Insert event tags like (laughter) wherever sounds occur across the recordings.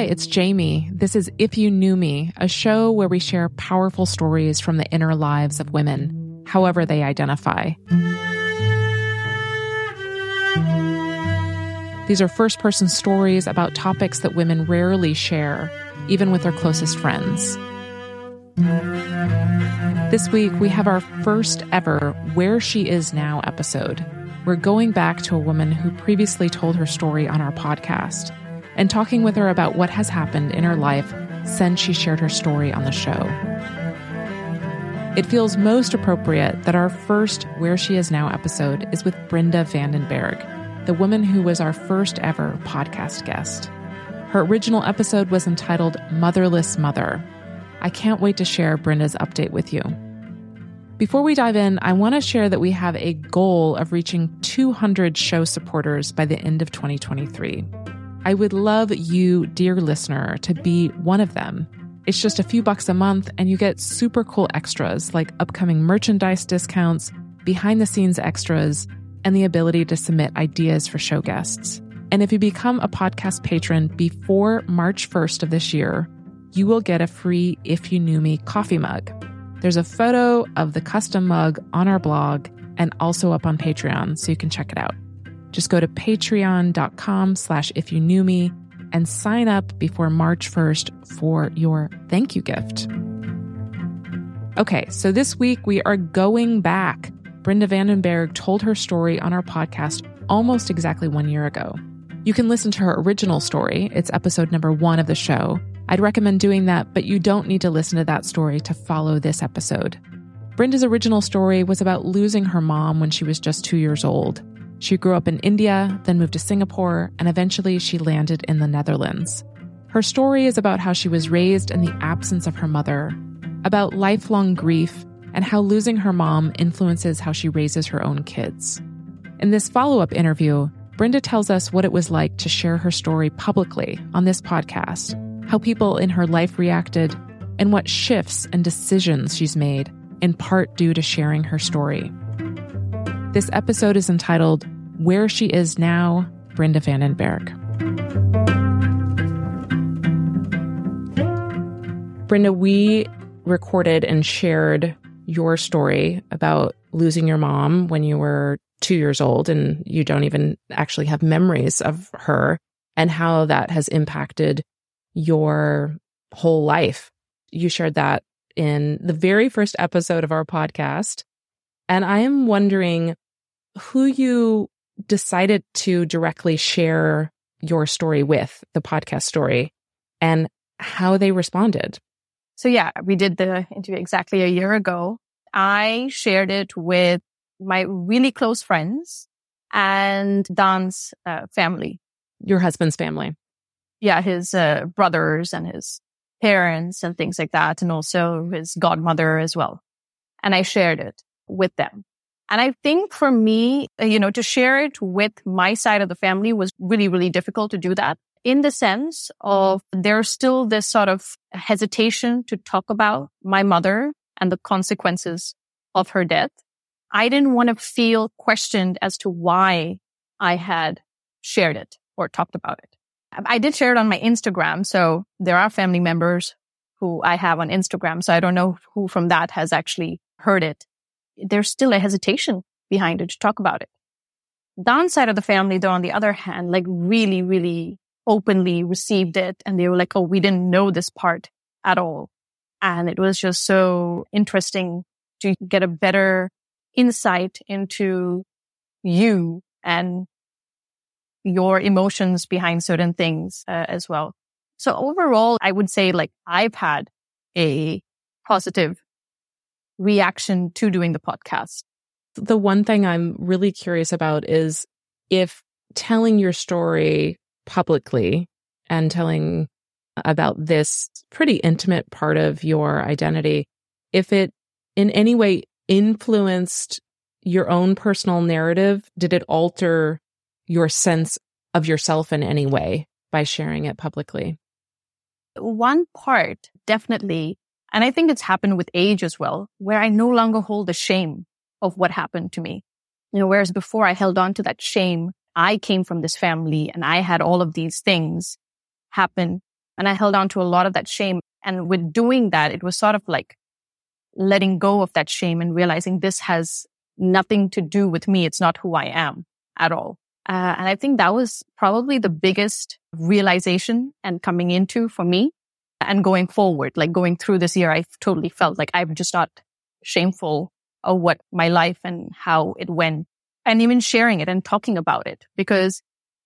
Hi, it's Jamie. This is If You Knew Me, a show where we share powerful stories from the inner lives of women, however they identify. These are first person stories about topics that women rarely share, even with their closest friends. This week, we have our first ever Where She Is Now episode. We're going back to a woman who previously told her story on our podcast and talking with her about what has happened in her life since she shared her story on the show. It feels most appropriate that our first Where She Is Now episode is with Brynda Vandenberg, the woman who was our first ever podcast guest. Her original episode was entitled Motherless Mother. I can't wait to share Brenda's update with you. Before we dive in, I want to share that we have a goal of reaching 200 show supporters by the end of 2023. I would love you, dear listener, to be one of them. It's just a few bucks a month, and you get super cool extras like upcoming merchandise discounts, behind the scenes extras, and the ability to submit ideas for show guests. And if you become a podcast patron before March 1st of this year, you will get a free If You Knew Me coffee mug. There's a photo of the custom mug on our blog and also up on Patreon, so you can check it out. Just go to patreon.com slash if you knew me and sign up before March 1st for your thank you gift. Okay, so this week we are going back. Brynda Vandenberg told her story on our podcast almost exactly one year ago. You can listen to her original story. It's episode number one of the show. I'd recommend doing that, but you don't need to listen to that story to follow this episode. Brenda's original story was about losing her mom when she was just two years old. She grew up in India, then moved to Singapore, and eventually she landed in the Netherlands. Her story is about how she was raised in the absence of her mother, about lifelong grief, and how losing her mom influences how she raises her own kids. In this follow up interview, Brenda tells us what it was like to share her story publicly on this podcast, how people in her life reacted, and what shifts and decisions she's made, in part due to sharing her story. This episode is entitled Where She Is Now, Brynda Vandenberg. Brenda, we recorded and shared your story about losing your mom when you were two years old and you don't even actually have memories of her and how that has impacted your whole life. You shared that in the very first episode of our podcast. And I am wondering who you decided to directly share your story with, the podcast story, and how they responded. So yeah, we did the interview exactly a year ago. I shared it with my really close friends and Don's uh, family. Your husband's family. Yeah, his uh, brothers and his parents and things like that, and also his godmother as well. And I shared it with them. And I think for me, uh, you know, to share it with my side of the family was really, really difficult to do that in the sense of there's still this sort of hesitation to talk about my mother and the consequences of her death. I didn't want to feel questioned as to why I had shared it or talked about it. I did share it on my Instagram. So there are family members who I have on Instagram. So I don't know who from that has actually heard it there's still a hesitation behind it to talk about it. Don's side of the family, though, on the other hand, like really, really openly received it. And they were like, Oh, we didn't know this part at all. And it was just so interesting to get a better insight into you and your emotions behind certain things uh, as well. So overall, I would say like I've had a positive reaction to doing the podcast? The one thing I'm really curious about is if telling your story publicly and telling about this pretty intimate part of your identity, if it in any way influenced your own personal narrative, did it alter your sense of yourself in any way by sharing it publicly? One part definitely and I think it's happened with age as well, where I no longer hold the shame of what happened to me. You know, whereas before I held on to that shame, I came from this family and I had all of these things happen And I held on to a lot of that shame. And with doing that, it was sort of like letting go of that shame and realizing this has nothing to do with me. It's not who I am at all. Uh, and I think that was probably the biggest realization and coming into for me and going forward, like going through this year, I totally felt like I'm just not shameful of what my life and how it went and even sharing it and talking about it because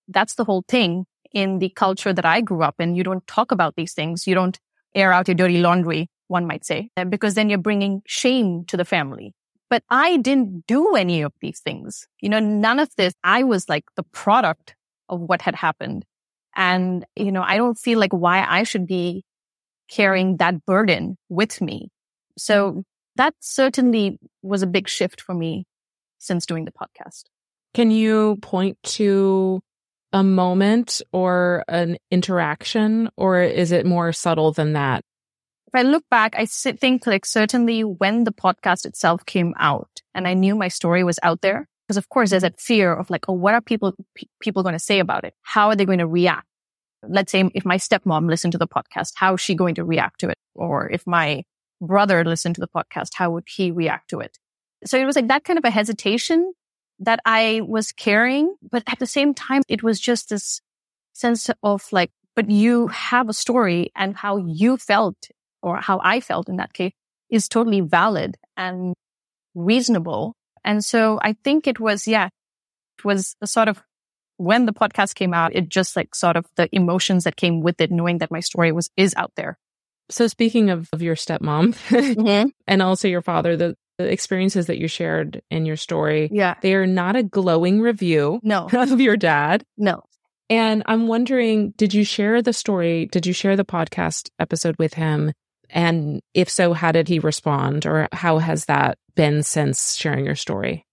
that's the whole thing in the culture that I grew up in. You don't talk about these things. You don't air out your dirty laundry, one might say, because then you're bringing shame to the family. But I didn't do any of these things. You know, none of this. I was like the product of what had happened. And, you know, I don't feel like why I should be carrying that burden with me. So mm-hmm. that certainly was a big shift for me since doing the podcast. Can you point to a moment or an interaction, or is it more subtle than that? If I look back, I think like certainly when the podcast itself came out and I knew my story was out there, because of course there's mm-hmm. that fear of like, oh, what are people, p- people going to say about it? How are they going to react? Let's say if my stepmom listened to the podcast, how is she going to react to it? Or if my brother listened to the podcast, how would he react to it? So it was like that kind of a hesitation that I was carrying. But at the same time, it was just this sense of like, but you have a story and how you felt or how I felt in that case is totally valid and reasonable. And so I think it was, yeah, it was a sort of when the podcast came out, it just like sort of the emotions that came with it, knowing that my story was, is out there. So speaking of, of your stepmom (laughs) mm-hmm. and also your father, the, the experiences that you shared in your story, yeah. they are not a glowing review no. (laughs) of your dad. No. And I'm wondering, did you share the story? Did you share the podcast episode with him? And if so, how did he respond or how has that been since sharing your story?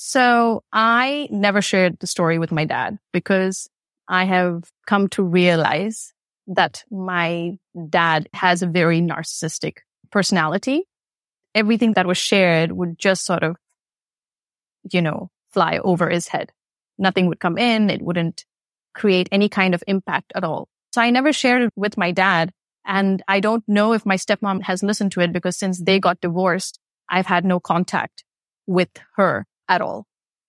So I never shared the story with my dad because I have come to realize that my dad has a very narcissistic personality everything that was shared would just sort of, you know, fly over his head. Nothing would come in. It wouldn't create any kind of impact at all. So I never shared it with my dad. And I don't know if my stepmom has listened to it because since they got divorced, I've had no contact with her at all.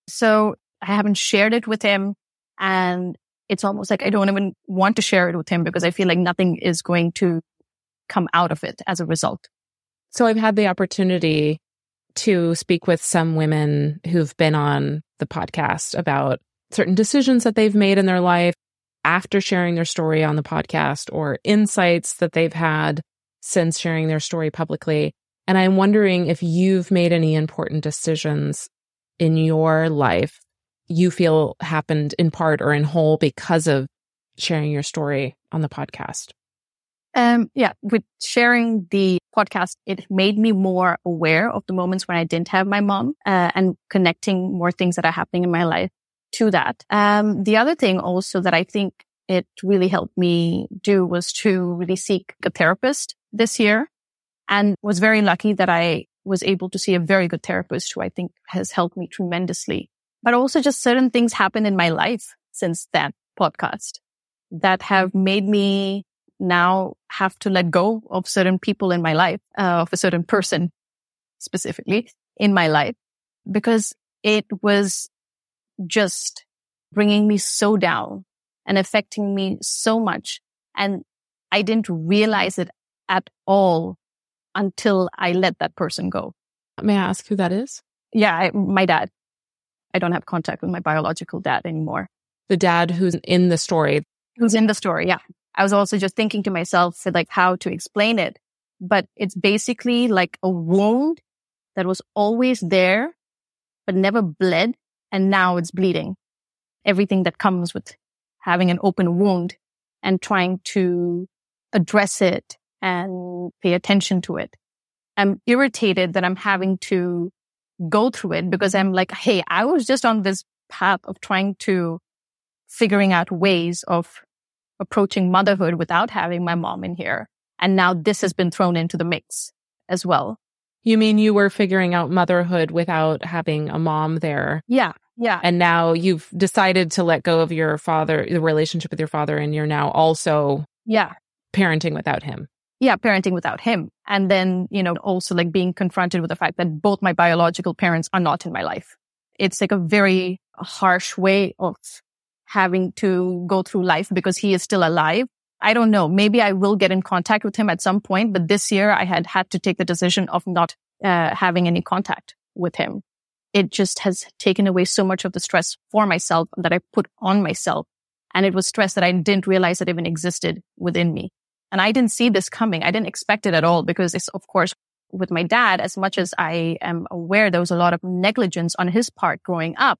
So I haven't shared it with him. And it's almost like I don't even want to share it with him because I feel like nothing is going to come out of it as a result. So I've had the opportunity to speak with some women who've been on the podcast about certain decisions that they've made in their life after sharing their story on the podcast or insights that they've had since sharing their story publicly. And I'm wondering if you've made any important decisions in your life you feel happened in part or in whole because of sharing your story on the podcast. Um, yeah, with sharing the podcast, it made me more aware of the moments when I didn't have my mom, uh, and connecting more things that are happening in my life to that. Um, the other thing also that I think it really helped me do was to really seek a therapist this year and was very lucky that I was able to see a very good therapist who I think has helped me tremendously. But also just certain things happened in my life since that podcast that have made me now have to let go of certain people in my life, uh, of a certain person specifically in my life because it was just bringing me so down and affecting me so much. And I didn't realize it at all until I let that person go. May I ask who that is? Yeah, I, my dad. I don't have contact with my biological dad anymore. The dad who's in the story. Who's in the story, yeah. I was also just thinking to myself like how to explain it. But it's basically like a wound that was always there, but never bled. And now it's bleeding. Everything that comes with having an open wound and trying to address it and pay attention to it. I'm irritated that I'm having to go through it because I'm like, Hey, I was just on this path of trying to figuring out ways of approaching motherhood without having my mom in here. And now this has been thrown into the mix as well. You mean you were figuring out motherhood without having a mom there? Yeah. Yeah. And now you've decided to let go of your father, the relationship with your father, and you're now also yeah parenting without him. Yeah, parenting without him. And then, you know, also like being confronted with the fact that both my biological parents are not in my life. It's like a very harsh way of having to go through life because he is still alive. I don't know. Maybe I will get in contact with him at some point, but this year I had had to take the decision of not uh, having any contact with him. It just has taken away so much of the stress for myself that I put on myself. And it was stress that I didn't realize that even existed within me. And I didn't see this coming. I didn't expect it at all because it's, of course, with my dad, as much as I am aware there was a lot of negligence on his part growing up,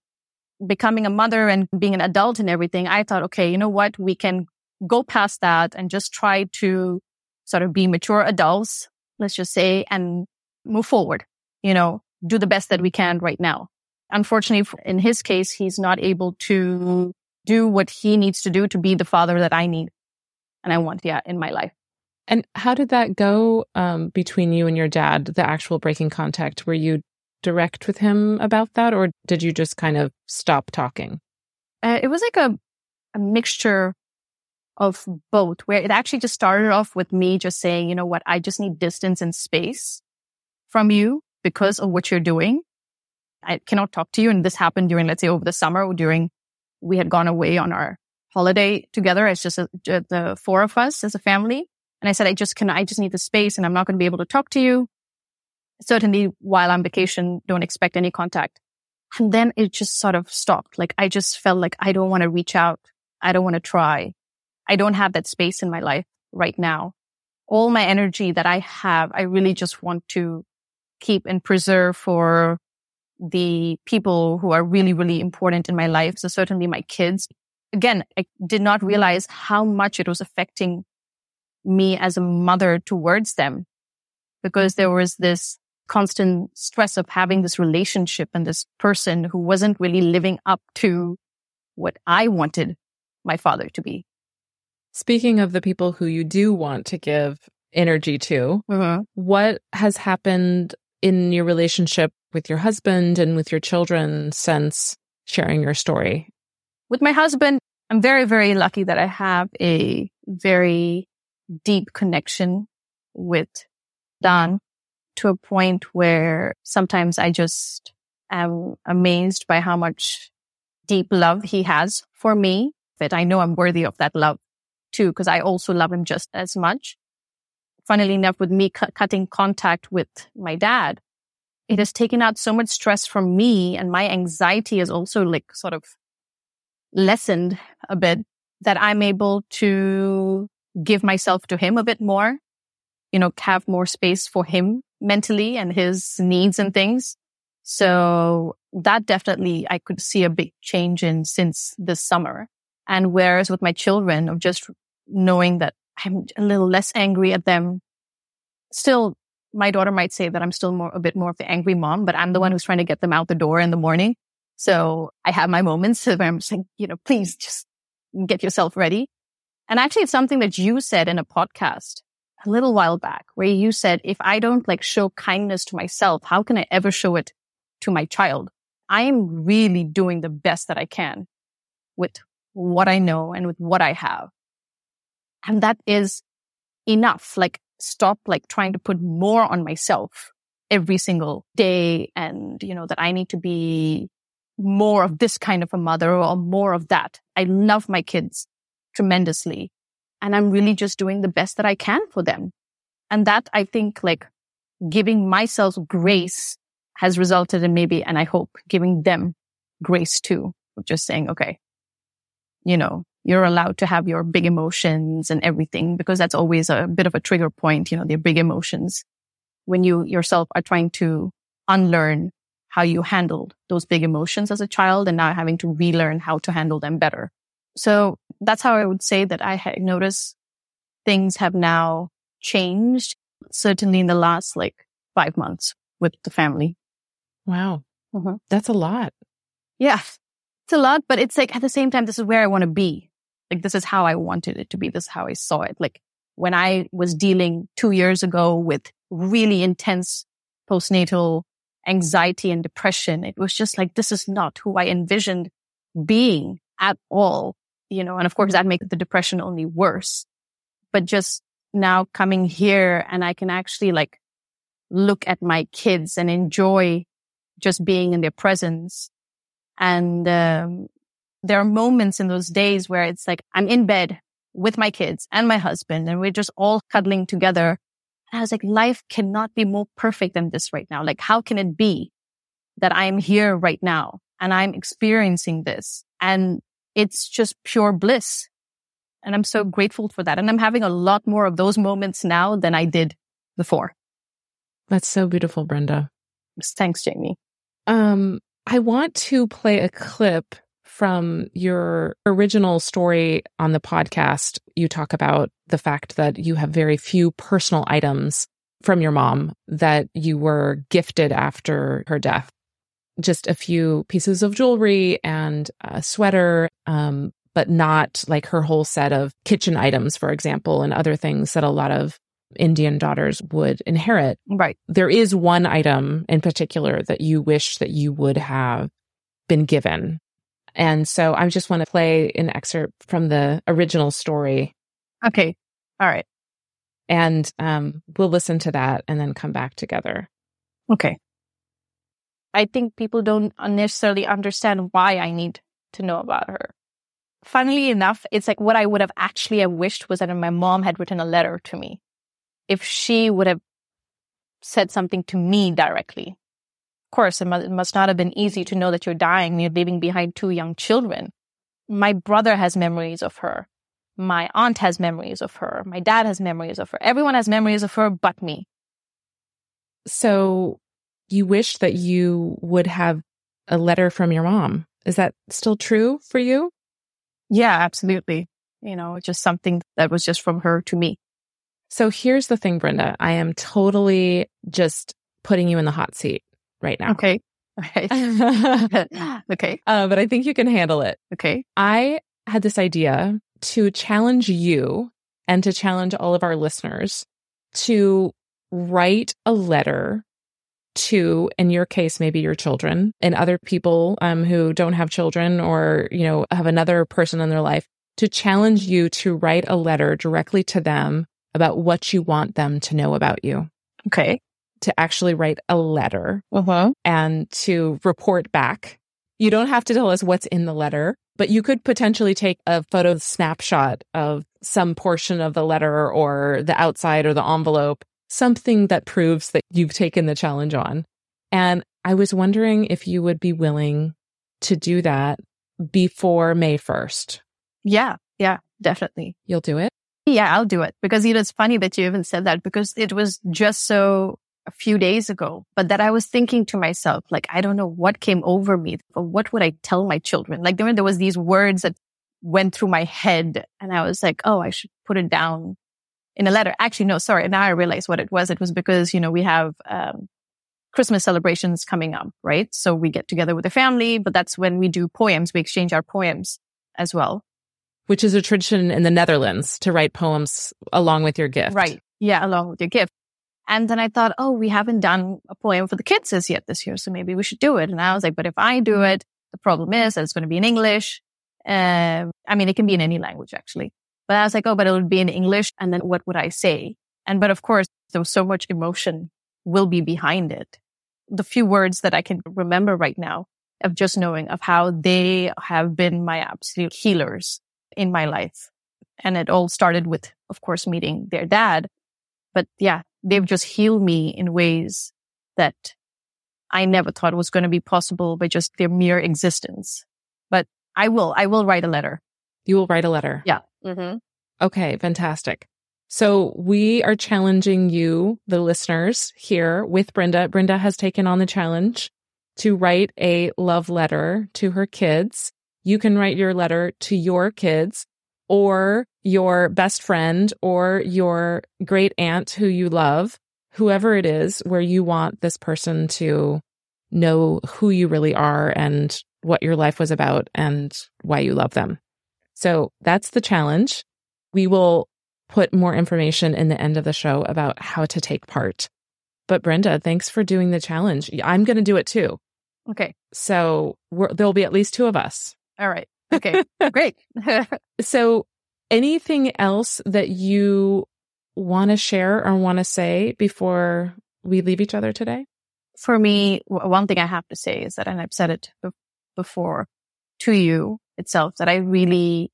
becoming a mother and being an adult and everything, I thought, okay, you know what? We can go past that and just try to sort of be mature adults, let's just say, and move forward, you know, do the best that we can right now. Unfortunately, in his case, he's not able to do what he needs to do to be the father that I need and I want, yeah, in my life. And how did that go um, between you and your dad, the actual breaking contact? Were you direct with him about that, or did you just kind of stop talking? Uh, it was like a, a mixture of both, where it actually just started off with me just saying, you know what, I just need distance and space from you because of what you're doing. I cannot talk to you. And this happened during, let's say, over the summer, or during we had gone away on our holiday together as just a, the four of us as a family. And I said, I just can, I just need the space and I'm not going to be able to talk to you. Certainly while I'm vacation, don't expect any contact. And then it just sort of stopped. Like I just felt like I don't want to reach out. I don't want to try. I don't have that space in my life right now. All my energy that I have, I really just want to keep and preserve for the people who are really, really important in my life. So certainly my kids. Again, I did not realize how much it was affecting me as a mother towards them because there was this constant stress of having this relationship and this person who wasn't really living up to what I wanted my father to be. Speaking of the people who you do want to give energy to, mm-hmm. what has happened in your relationship with your husband and with your children since sharing your story? With my husband, I'm very, very lucky that I have a very deep connection with Don to a point where sometimes I just am amazed by how much deep love he has for me that I know I'm worthy of that love too, because I also love him just as much. Funnily enough, with me cu- cutting contact with my dad, it has taken out so much stress from me and my anxiety is also like sort of lessened a bit that I'm able to give myself to him a bit more, you know, have more space for him mentally and his needs and things. So that definitely I could see a big change in since this summer. And whereas with my children of just knowing that I'm a little less angry at them, still my daughter might say that I'm still more, a bit more of the angry mom, but I'm the one mm-hmm. who's trying to get them out the door in the morning. So I have my moments where I'm just like, you know, please just get yourself ready. And actually it's something that you said in a podcast a little while back where you said, if I don't like show kindness to myself, how can I ever show it to my child? I am really doing the best that I can with what I know and with what I have. And that is enough. Like stop like trying to put more on myself every single day and, you know, that I need to be more of this kind of a mother or more of that. I love my kids tremendously and I'm really just doing the best that I can for them. And that I think like giving myself grace has resulted in maybe, and I hope giving them grace too, of just saying, okay, you know, you're allowed to have your big emotions and everything because that's always a bit of a trigger point, you know, the big emotions when you yourself are trying to unlearn how you handled those big emotions as a child and now having to relearn how to handle them better. So that's how I would say that I had noticed things have now changed, certainly in the last like five months with the family. Wow. Mm-hmm. That's a lot. Yeah. It's a lot, but it's like at the same time, this is where I want to be. Like this is how I wanted it to be. This is how I saw it. Like when I was dealing two years ago with really intense postnatal anxiety and depression, it was just like, this is not who I envisioned being at all, you know, and of course that makes the depression only worse. but just now coming here and I can actually like look at my kids and enjoy just being in their presence. And, um, there are moments in those days where it's like I'm in bed with my kids and my husband and we're just all cuddling together. And I was like, life cannot be more perfect than this right now. Like, how can it be that I'm here right now and I'm experiencing this and it's just pure bliss. And I'm so grateful for that. And I'm having a lot more of those moments now than I did before. That's so beautiful, Brenda. Thanks, Jamie. Um, I want to play a clip from your original story on the podcast. You talk about the fact that you have very few personal items from your mom that you were gifted after her death. Just a few pieces of jewelry and a sweater, um, but not like her whole set of kitchen items, for example, and other things that a lot of Indian daughters would inherit. Right. There is one item in particular that you wish that you would have been given. And so I just want to play an excerpt from the original story. Okay. All right. And um, we'll listen to that and then come back together. Okay. I think people don't necessarily understand why I need to know about her. Funnily enough, it's like what I would have actually have wished was that my mom had written a letter to me. If she would have said something to me directly. Of course, it must not have been easy to know that you're dying and you're leaving behind two young children. My brother has memories of her. My aunt has memories of her. My dad has memories of her. Everyone has memories of her but me. So you wish that you would have a letter from your mom. Is that still true for you? Yeah, absolutely. You know, just something that was just from her to me. So here's the thing, Brenda. I am totally just putting you in the hot seat right now. Okay. (laughs) Okay. (laughs) okay. Uh, but I think you can handle it. Okay. I had this idea to challenge you and to challenge all of our listeners to write a letter to, in your case, maybe your children and other people um, who don't have children or, you know, have another person in their life to challenge you to write a letter directly to them about what you want them to know about you. Okay. To actually write a letter uh-huh. and to report back. You don't have to tell us what's in the letter, but you could potentially take a photo snapshot of some portion of the letter or the outside or the envelope something that proves that you've taken the challenge on. And I was wondering if you would be willing to do that before May 1st. Yeah. Yeah, definitely. You'll do it? Yeah, I'll do it because you know, it's funny that you even said that because it was just so a few days ago, but that I was thinking to myself, like, I don't know what came over me, but what would I tell my children? Like there, there was these words that went through my head and I was like, oh, I should put it down in a letter. Actually, no, sorry. Now I realize what it was. It was because, you know, we have, um, Christmas celebrations coming up, right? So we get together with the family, but that's when we do poems. We exchange our poems as well. Which is a tradition in the Netherlands to write poems along with your gift. Right. Yeah. Along with your gift. And then I thought, oh, we haven't done a poem for the kids as yet this year. So maybe we should do it. And I was like, but if I do it, the problem is that it's going to be in English. Uh, I mean, it can be in any language actually. But I was like, oh, but it would be in English. And then what would I say? And, but of course, there was so much emotion will be behind it. The few words that I can remember right now of just knowing of how they have been my absolute healers in my life. And it all started with, of course, meeting their dad. But yeah, they've just healed me in ways that I never thought was going to be possible by just their mere existence. But I will, I will write a letter. You will write a letter. Yeah. Mm-hmm. Okay, fantastic. So we are challenging you, the listeners here with Brenda. Brenda has taken on the challenge to write a love letter to her kids. You can write your letter to your kids or your best friend or your great aunt who you love, whoever it is, where you want this person to know who you really are and what your life was about and why you love them. So that's the challenge. We will put more information in the end of the show about how to take part. But Brenda, thanks for doing the challenge. I'm going to do it too. Okay. So there'll be at least two of us. All right. Okay. Great. (laughs) so anything else that you want to share or want to say before we leave each other today? For me, one thing I have to say is that, and I've said it before to you itself, that I really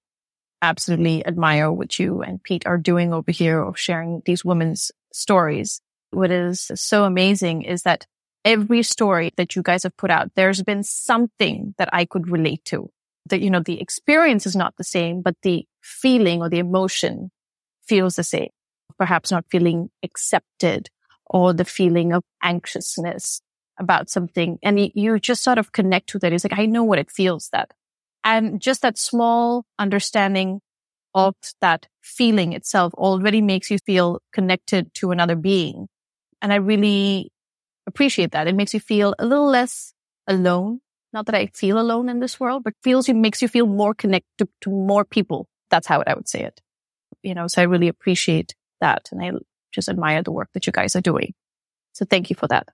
absolutely admire what you and Pete are doing over here of sharing these women's stories. What is so amazing is that every story that you guys have put out, there's been something that I could relate to. That, you know, the experience is not the same, but the feeling or the emotion feels the same. Perhaps not feeling accepted or the feeling of anxiousness about something. And you just sort of connect with it. It's like, I know what it feels that. And just that small understanding of that feeling itself already makes you feel connected to another being. And I really appreciate that. It makes you feel a little less alone. Not that I feel alone in this world, but feels you makes you feel more connected to more people. That's how I would say it. You know, so I really appreciate that. And I just admire the work that you guys are doing. So thank you for that.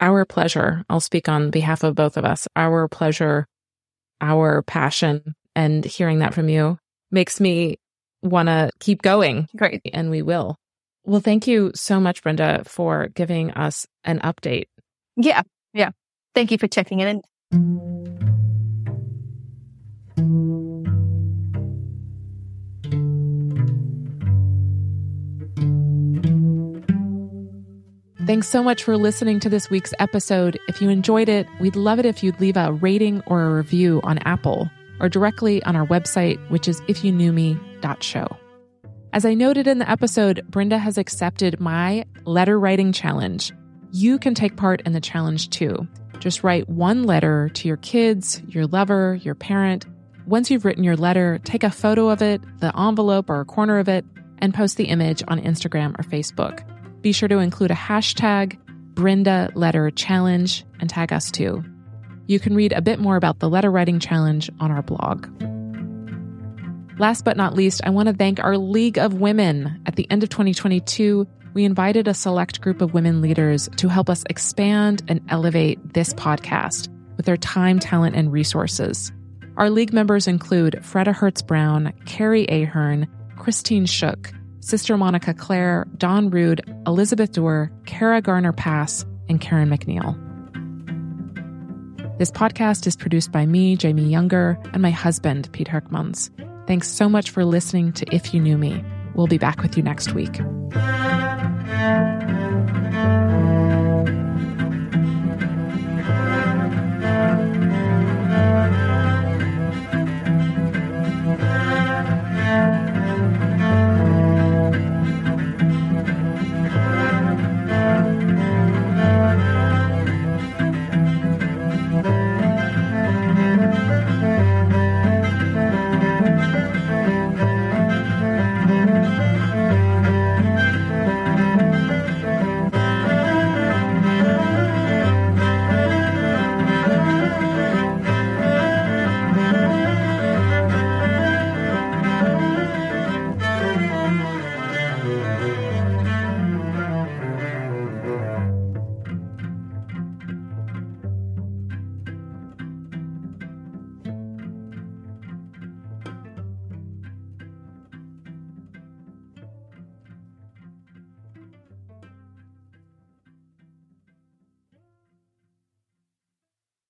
Our pleasure. I'll speak on behalf of both of us. Our pleasure, our passion, and hearing that from you makes me want to keep going. Great. And we will. Well, thank you so much, Brenda, for giving us an update. Yeah. Yeah. Thank you for checking in. Thanks so much for listening to this week's episode. If you enjoyed it, we'd love it if you'd leave a rating or a review on Apple or directly on our website, which is ifyouknewme.show. As I noted in the episode, Brenda has accepted my letter writing challenge. You can take part in the challenge too. Just write one letter to your kids, your lover, your parent. Once you've written your letter, take a photo of it, the envelope or a corner of it, and post the image on Instagram or Facebook. Be sure to include a hashtag, Brenda Letter Challenge, and tag us too. You can read a bit more about the letter writing challenge on our blog. Last but not least, I want to thank our League of Women. At the end of 2022, we invited a select group of women leaders to help us expand and elevate this podcast with their time, talent, and resources. Our league members include Freda Hertz Brown, Carrie Ahern, Christine Shook, Sister Monica Claire, Don Rude, Elizabeth Doer, Kara Garner Pass, and Karen McNeil. This podcast is produced by me, Jamie Younger, and my husband, Pete Herkmans. Thanks so much for listening to If You Knew Me. We'll be back with you next week. Thank you.